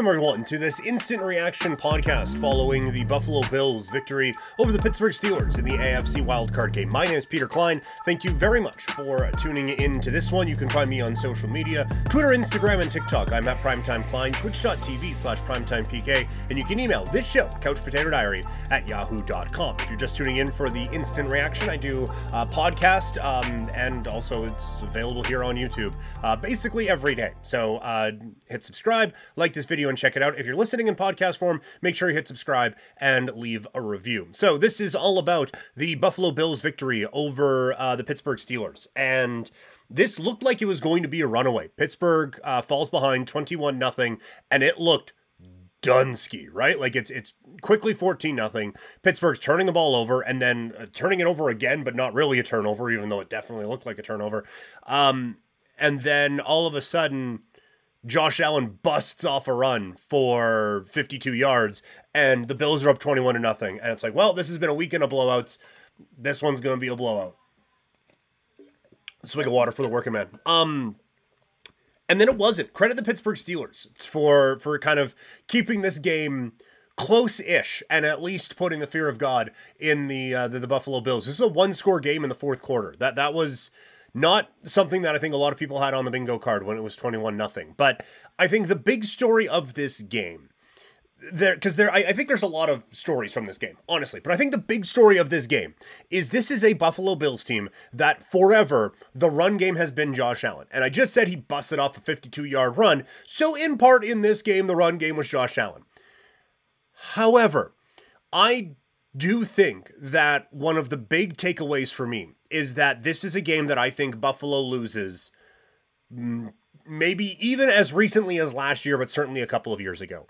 Welcome, everyone, to this instant reaction podcast following the Buffalo Bills' victory over the Pittsburgh Steelers in the AFC wildcard game. My name is Peter Klein. Thank you very much for tuning in to this one. You can find me on social media Twitter, Instagram, and TikTok. I'm at Primetime Klein, twitch.tv slash primetimepk, and you can email this show, Couch Potato Diary, at yahoo.com. If you're just tuning in for the instant reaction, I do a podcast, um, and also it's available here on YouTube uh, basically every day. So uh, hit subscribe, like this video, and check it out. If you're listening in podcast form, make sure you hit subscribe and leave a review. So this is all about the Buffalo Bills victory over uh, the Pittsburgh Steelers. And this looked like it was going to be a runaway. Pittsburgh uh, falls behind 21 nothing, and it looked Dunsky, right? Like it's it's quickly 14 nothing. Pittsburgh's turning the ball over and then uh, turning it over again, but not really a turnover, even though it definitely looked like a turnover. Um, and then all of a sudden, Josh Allen busts off a run for 52 yards, and the Bills are up 21 to nothing. And it's like, well, this has been a weekend of blowouts. This one's going to be a blowout. Swig of water for the working man. Um, and then it wasn't. Credit the Pittsburgh Steelers for for kind of keeping this game close-ish and at least putting the fear of God in the uh, the, the Buffalo Bills. This is a one-score game in the fourth quarter. That that was not something that I think a lot of people had on the bingo card when it was 21 nothing. But I think the big story of this game there because there I, I, think there's a lot of stories from this game honestly but i think the big story of this game is this is a buffalo bills team that forever the run game has been josh allen and i just said he busted off a 52 yard run so in part in this game the run game was josh allen however i do think that one of the big takeaways for me is that this is a game that i think buffalo loses maybe even as recently as last year but certainly a couple of years ago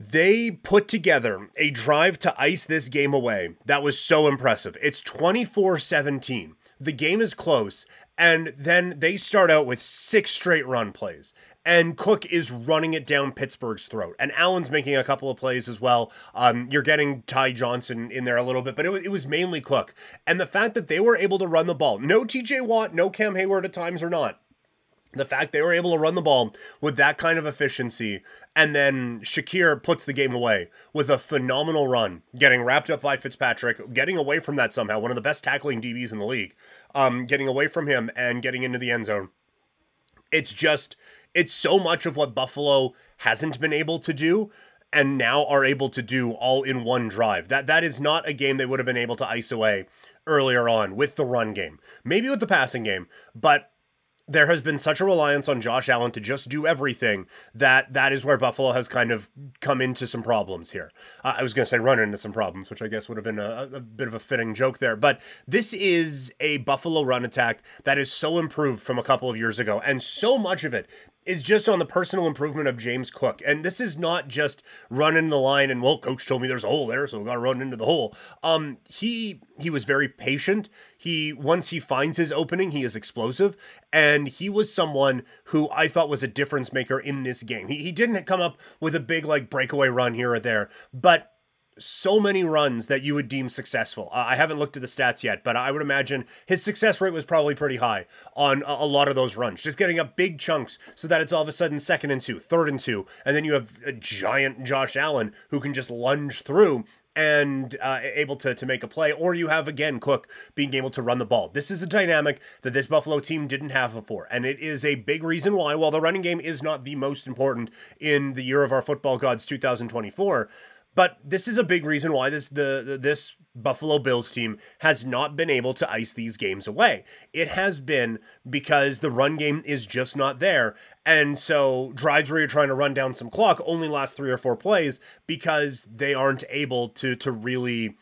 they put together a drive to ice this game away that was so impressive. It's 24 17. The game is close, and then they start out with six straight run plays. And Cook is running it down Pittsburgh's throat. And Allen's making a couple of plays as well. Um, you're getting Ty Johnson in there a little bit, but it was, it was mainly Cook. And the fact that they were able to run the ball, no TJ Watt, no Cam Heyward at times or not, the fact they were able to run the ball with that kind of efficiency, and then Shakir puts the game away with a phenomenal run, getting wrapped up by Fitzpatrick, getting away from that somehow, one of the best tackling DBs in the league, um, getting away from him and getting into the end zone. It's just, it's so much of what Buffalo hasn't been able to do and now are able to do all in one drive. That that is not a game they would have been able to ice away earlier on with the run game. Maybe with the passing game, but there has been such a reliance on Josh Allen to just do everything that that is where Buffalo has kind of come into some problems here. Uh, I was going to say run into some problems, which I guess would have been a, a, bit of a fitting joke there. But this is a Buffalo run attack that is so improved from a couple of years ago, and so much of it is just on the personal improvement of James Cook. And this is not just running the line and well, coach told me there's a hole there, so we gotta run into the hole. Um, he he was very patient. He once he finds his opening, he is explosive. And he was someone who I thought was a difference maker in this game. He he didn't come up with a big like breakaway run here or there, but so many runs that you would deem successful. I haven't looked at the stats yet, but I would imagine his success rate was probably pretty high on a, a, lot of those runs. Just getting up big chunks so that it's all of a sudden second and two, third and two, and then you have a giant Josh Allen who can just lunge through and uh, able to, to make a play, or you have again Cook being able to run the ball. This is a dynamic that this Buffalo team didn't have before, and it is a big reason why, while the running game is not the most important in the year of our football gods 2024, but this is a big reason why this the, the, this Buffalo Bills team has not been able to ice these games away. It has been because the run game is just not there. And so drives where you're trying to run down some clock only last 3 or 4 plays because they aren't able to to really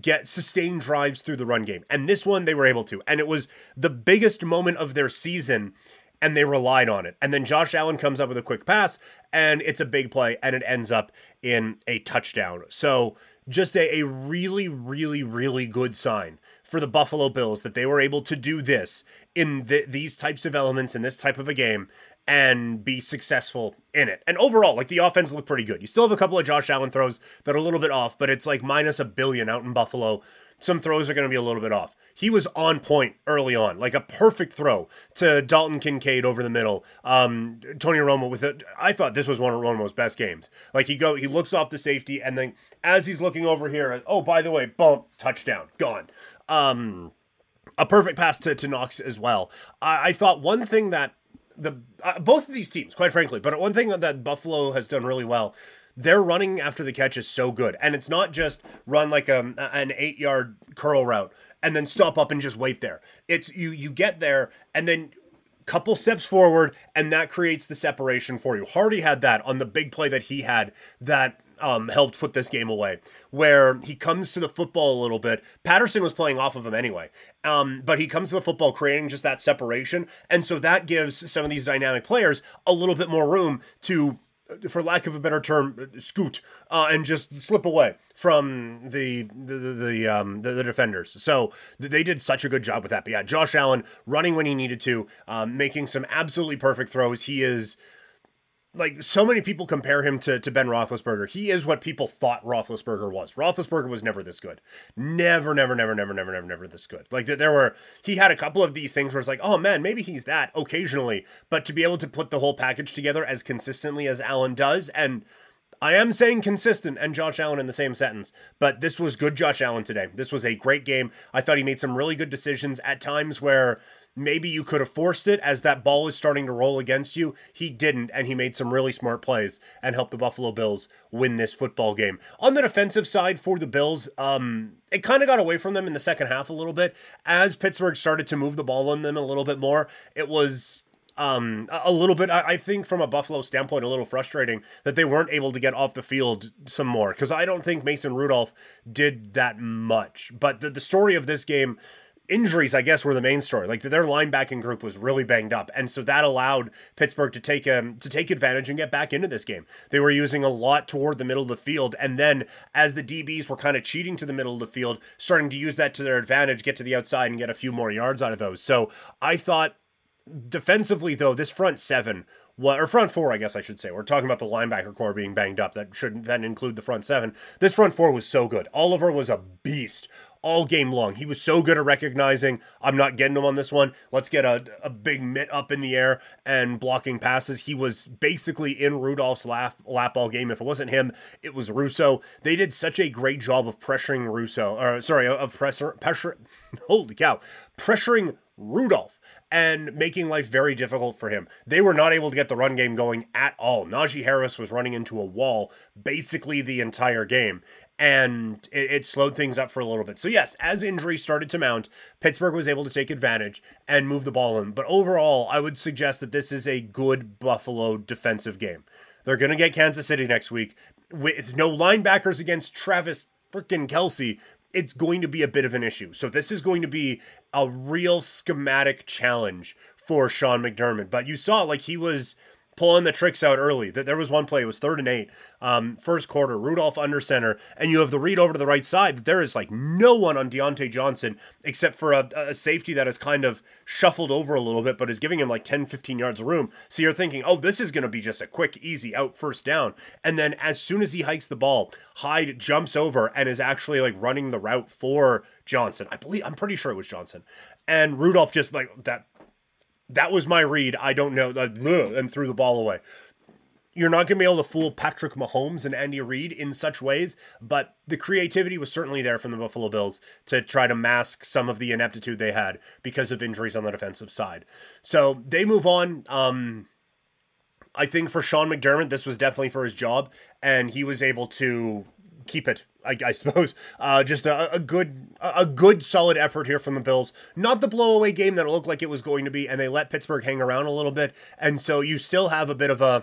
get sustained drives through the run game. And this one they were able to. And it was the biggest moment of their season and they relied on it. And then Josh Allen comes up with a quick pass, and it's a big play, and it ends up in a touchdown. So just a, a really, really, really good sign for the Buffalo Bills that they were able to do this in the, these types of elements in this type of a game and be successful in it. And overall, like the offense looked pretty good. You still have a couple of Josh Allen throws that are a little bit off, but it's like minus a billion out in Buffalo some throws are going to be a little bit off. He was on point early on, like a perfect throw to Dalton Kincaid over the middle. Um, Tony Romo with it. I thought this was one of Romo's best games. Like he go, he looks off the safety, and then as he's looking over here, oh by the way, bump touchdown, gone. Um, a perfect pass to, to Knox as well. I, I thought one thing that the uh, both of these teams, quite frankly, but one thing that Buffalo has done really well their running after the catch is so good. And it's not just run like a, an eight yard curl route and then stop up and just wait there. It's you you get there and then couple steps forward and that creates the separation for you. Harty had that on the big play that he had that um, helped put this game away, where he comes to the football a little bit. Patterson was playing off of him anyway, um, but he comes to the football creating just that separation. And so that gives some of these dynamic players a little bit more room to for lack of a better term, scoot uh, and just slip away from the the the the, um, the, the defenders. So they did such a good job with that. But yeah, Josh Allen running when he needed to, um, making some absolutely perfect throws. He is like so many people compare him to, to Ben Roethlisberger. He is what people thought Roethlisberger was. Roethlisberger was never this good. Never, never, never, never, never, never, never this good. Like there were, he had a couple of these things where it's like, oh man, maybe he's that occasionally. But to be able to put the whole package together as consistently as Allen does, and I am saying consistent and Josh Allen in the same sentence, but this was good Josh Allen today. This was a great game. I thought he made some really good decisions at times where maybe you could have forced it as that ball is starting to roll against you. He didn't, and he made some really smart plays and helped the Buffalo Bills win this football game. On the defensive side for the Bills, um, it kind of got away from them in the second half a little bit as Pittsburgh started to move the ball on them a little bit more. It was um, a little bit, I think, from a Buffalo standpoint, a little frustrating that they weren't able to get off the field some more because I don't think Mason Rudolph did that much. But the, the story of this game injuries, I guess, were the main story. Like their linebacking group was really banged up, and so that allowed Pittsburgh to take um to take advantage and get back into this game. They were using a lot toward the middle of the field, and then as the DBs were kind of cheating to the middle of the field, starting to use that to their advantage, get to the outside and get a few more yards out of those. So I thought defensively, though, this front seven or front four, I guess I should say. We're talking about the linebacker core being banged up. That shouldn't then include the front seven. This front four was so good. Oliver was a beast all game long. He was so good at recognizing, I'm not getting him on this one. Let's get a, a big mitt up in the air and blocking passes. He was basically in Rudolph's lap, lap all game. If it wasn't him, it was Rousseau. They did such a great job of pressuring Rousseau, or sorry, of pressure, pressure, holy cow, pressuring Rudolph and making life very difficult for him. They were not able to get the run game going at all. Najee Harris was running into a wall basically the entire game and it, it, slowed things up for a little bit. So yes, as injuries started to mount, Pittsburgh was able to take advantage and move the ball in. But overall, I would suggest that this is a good Buffalo defensive game. They're going to get Kansas City next week with no linebackers against Travis freaking Kelce. It's going to be a bit of an issue. So this is going to be a real schematic challenge for Sean McDermott. But you saw like he was pulling the tricks out early. That there was one play, it was third and eight, um, first quarter, Rudolph under center, and you have the read over to the right side. That there is like no one on Diontae Johnson except for a, a safety that is kind of shuffled over a little bit, but is giving him like 10, 15 yards of room. So you're thinking, oh, this is going to be just a quick, easy out first down. And then as soon as he hikes the ball, Hyde jumps over and is actually like running the route for Johnson. I believe I'm pretty sure it was Johnson. And Rudolph just like that that was my read. I don't know. And threw the ball away. You're not going to be able to fool Patrick Mahomes and Andy Reid in such ways, but the creativity was certainly there from the Buffalo Bills to try to mask some of the ineptitude they had because of injuries on the defensive side. So they move on. Um, I think for Sean McDermott, this was definitely for his job, and he was able to keep it. I, I suppose uh, just a, a, good a good solid effort here from the Bills. Not the blowaway game that it looked like it was going to be, and they let Pittsburgh hang around a little bit, and so you still have a bit of a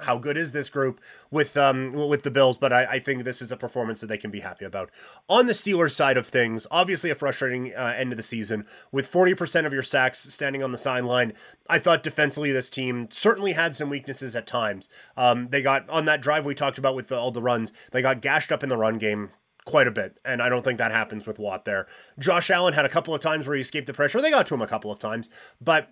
how good is this group with um with the Bills, but I, I think this is a performance that they can be happy about. On the Steelers side of things, obviously a frustrating uh, end of the season with 40% of your sacks standing on the sideline. I thought defensively this team certainly had some weaknesses at times. Um, they got on that drive we talked about with the, all the runs, they got gashed up in the run game quite a bit, and I don't think that happens with Watt there. Josh Allen had a couple of times where he escaped the pressure. They got to him a couple of times, but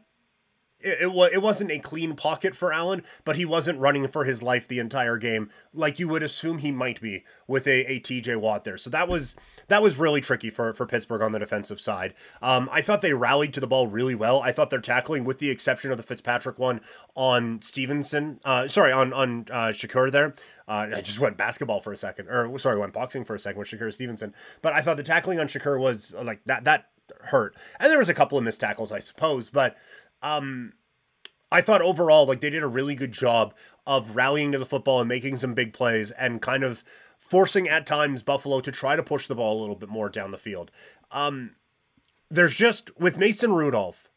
it, it, it wasn't a clean pocket for Allen, but he wasn't running for his life the entire game like you would assume he might be with a, a TJ Watt there. So that was that was really tricky for, for Pittsburgh on the defensive side. Um, I thought they rallied to the ball really well. I thought their tackling, with the exception of the Fitzpatrick one on Stevenson, uh, sorry, on on uh, Shakur there, uh, I just went basketball for a second, or sorry, went boxing for a second with Shakur Stevenson. But I thought the tackling on Shakur was like that. That hurt, and there was a couple of missed tackles, I suppose. But um, I thought overall, like they did a really good job of rallying to the football and making some big plays, and kind of forcing at times Buffalo to try to push the ball a little bit more down the field. Um, there's just with Mason Rudolph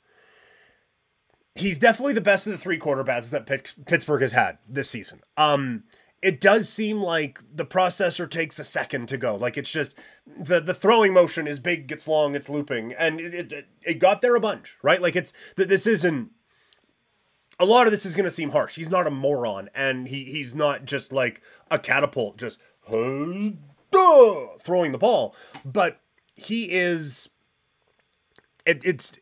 he's definitely the best of the three quarterbacks that Pittsburgh has had this season. Um, it does seem like the processor takes a second to go. Like it's just the the throwing motion is big, it's long, it's looping, and it it, it got there a bunch, right? Like it's that this isn't. A lot of this is going to seem harsh. He's not a moron, and he he's not just like a catapult, just throwing the ball, but he is. It, it's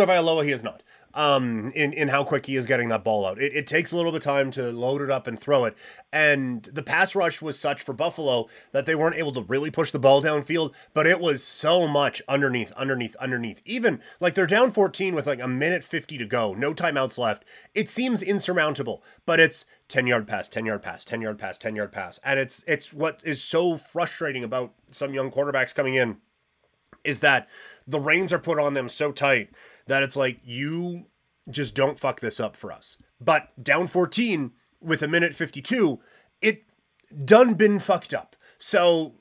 of Iloa. He is not um, in, in how quick he is getting that ball out. It, it takes a little bit of time to load it up and throw it. And the pass rush was such for Buffalo that they weren't able to really push the ball downfield, but it was so much underneath, underneath, underneath. Even like they're down 14 with like a minute 50 to go, no timeouts left. It seems insurmountable, but it's 10 yard pass, 10 yard pass, 10 yard pass, 10 yard pass. And it's it's what is so frustrating about some young quarterbacks coming in is that the reins are put on them so tight that it's like you just don't fuck this up for us. But down 14 with a minute 52, it done been fucked up. So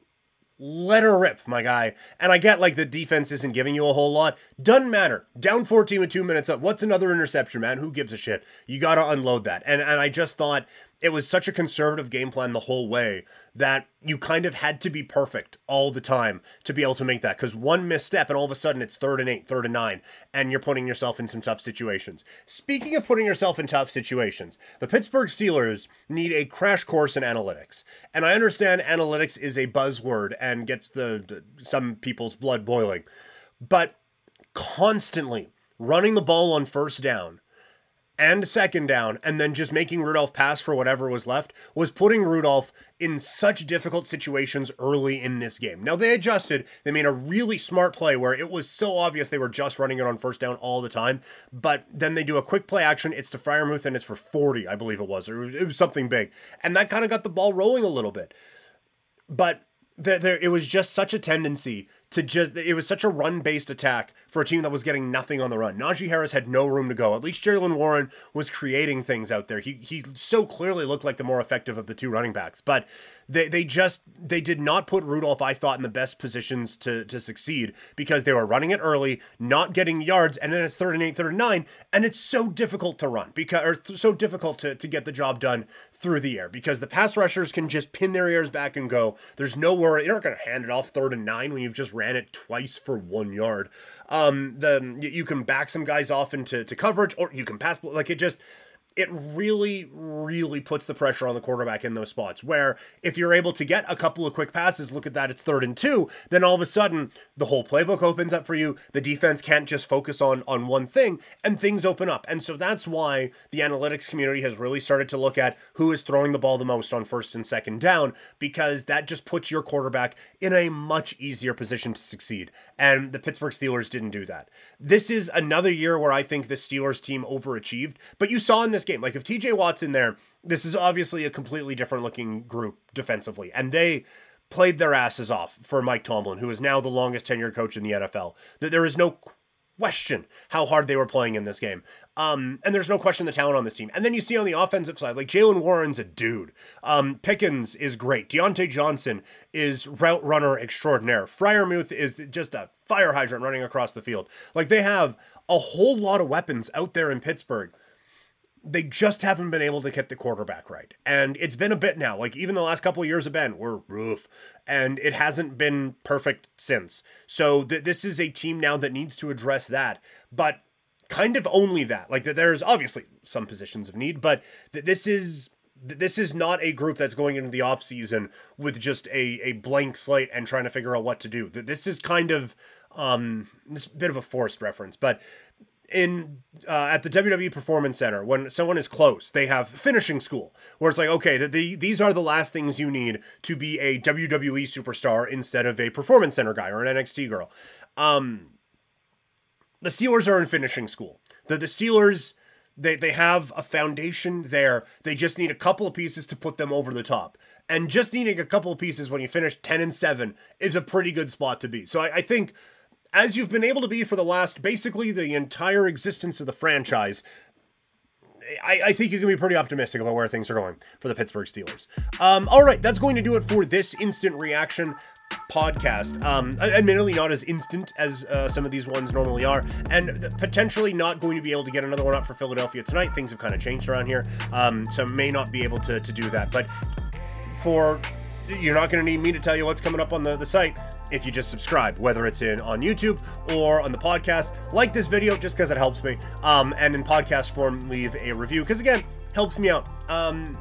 let her rip, my guy. And I get like the defense isn't giving you a whole lot. Doesn't matter. Down 14 with two minutes up. What's another interception, man? Who gives a shit? You got to unload that. And and I just thought it was such a conservative game plan the whole way that you kind of had to be perfect all the time to be able to make that. Because one misstep and all of a sudden it's third and eight, third and nine, and you're putting yourself in some tough situations. Speaking of putting yourself in tough situations, the Pittsburgh Steelers need a crash course in analytics. And I understand analytics is a buzzword and gets the, the some people's blood boiling, but constantly running the ball on first down and second down and then just making Rudolph pass for whatever was left was putting Rudolph in such difficult situations early in this game. Now they adjusted, they made a really smart play where it was so obvious they were just running it on first down all the time, but then they do a quick play action, it's to Freiermuth and it's for 40, I believe it was, or it was something big. And that kind of got the ball rolling a little bit. But there, there, it was just such a tendency to just it was such a run based attack for a team that was getting nothing on the run. Najee Harris had no room to go. At least Jaylen Warren was creating things out there. He he so clearly looked like the more effective of the two running backs. But they they just they did not put Rudolph, I thought, in the best positions to to succeed because they were running it early, not getting yards, and then it's third and eight, third and nine, and it's so difficult to run because or th- so difficult to, to get the job done through the air because the pass rushers can just pin their ears back and go. There's no worry. You're not gonna hand it off third and nine when you've just ran it twice for one yard. Um, the you can back some guys off into to coverage, or you can pass. Like it just it really, really puts the pressure on the quarterback in those spots. Where if you're able to get a couple of quick passes, look at that, it's third and two, then all of a sudden the whole playbook opens up for you. The defense can't just focus on on one thing, and things open up. And so that's why the analytics community has really started to look at who is throwing the ball the most on first and second down, because that just puts your quarterback in a much easier position to succeed. And the Pittsburgh Steelers didn't do that. This is another year where I think the Steelers team overachieved, but you saw in this this game. Like if TJ Watt's in there, this is obviously a completely different looking group defensively. And they played their asses off for Mike Tomlin, who is now the longest tenured coach in the NFL. That there is no question how hard they were playing in this game. Um, and there's no question the talent on this team. And then you see on the offensive side, like Jaylen Warren's a dude. Um, Pickens is great. Diontae Johnson is route runner extraordinaire. Freiermuth is just a fire hydrant running across the field. Like they have a whole lot of weapons out there in Pittsburgh they just haven't been able to get the quarterback right. And it's been a bit now. Like even the last couple of years have been, we're roof. And it hasn't been perfect since. So th- this is a team now that needs to address that. But kind of only that. Like there's obviously some positions of need, but th- this is this is not a group that's going into the offseason with just a, a blank slate and trying to figure out what to do. This is kind of um this bit of a forced reference, but in uh, at the WWE Performance Center when someone is close, they have finishing school where it's like, okay, the, the, these are the last things you need to be a WWE superstar instead of a Performance Center guy or an NXT girl. Um, the Steelers are in finishing school. The the Steelers they they have a foundation there. They just need a couple of pieces to put them over the top. And just needing a couple of pieces when you finish 10 and 7 is a pretty good spot to be. So I, I think as you've been able to be for the last basically the entire existence of the franchise, I, I, think you can be pretty optimistic about where things are going for the Pittsburgh Steelers. Um, all right, that's going to do it for this instant reaction podcast. Um, admittedly, not as instant as uh, some of these ones normally are, and potentially not going to be able to get another one up for Philadelphia tonight. Things have kind of changed around here, um, so may not be able to, to do that. But for you're not going to need me to tell you what's coming up on the, the site if you just subscribe, whether it's in on YouTube or on the podcast. Like this video just because it helps me. Um, and in podcast form, leave a review because again, helps me out. Um,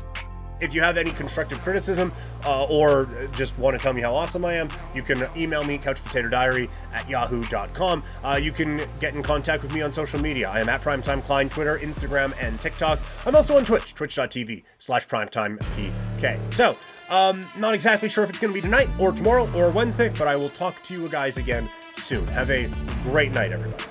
if you have any constructive criticism uh, or just want to tell me how awesome I am, you can email me, couchpotatodiary at yahoo.com. Uh, you can get in contact with me on social media. I am at Primetime Klein, Twitter, Instagram, and TikTok. I'm also on Twitch, twitch.tv slash primetimepk. So, um, not exactly sure if it's going to be tonight or tomorrow or Wednesday, but I will talk to you guys again soon. Have a great night, everybody.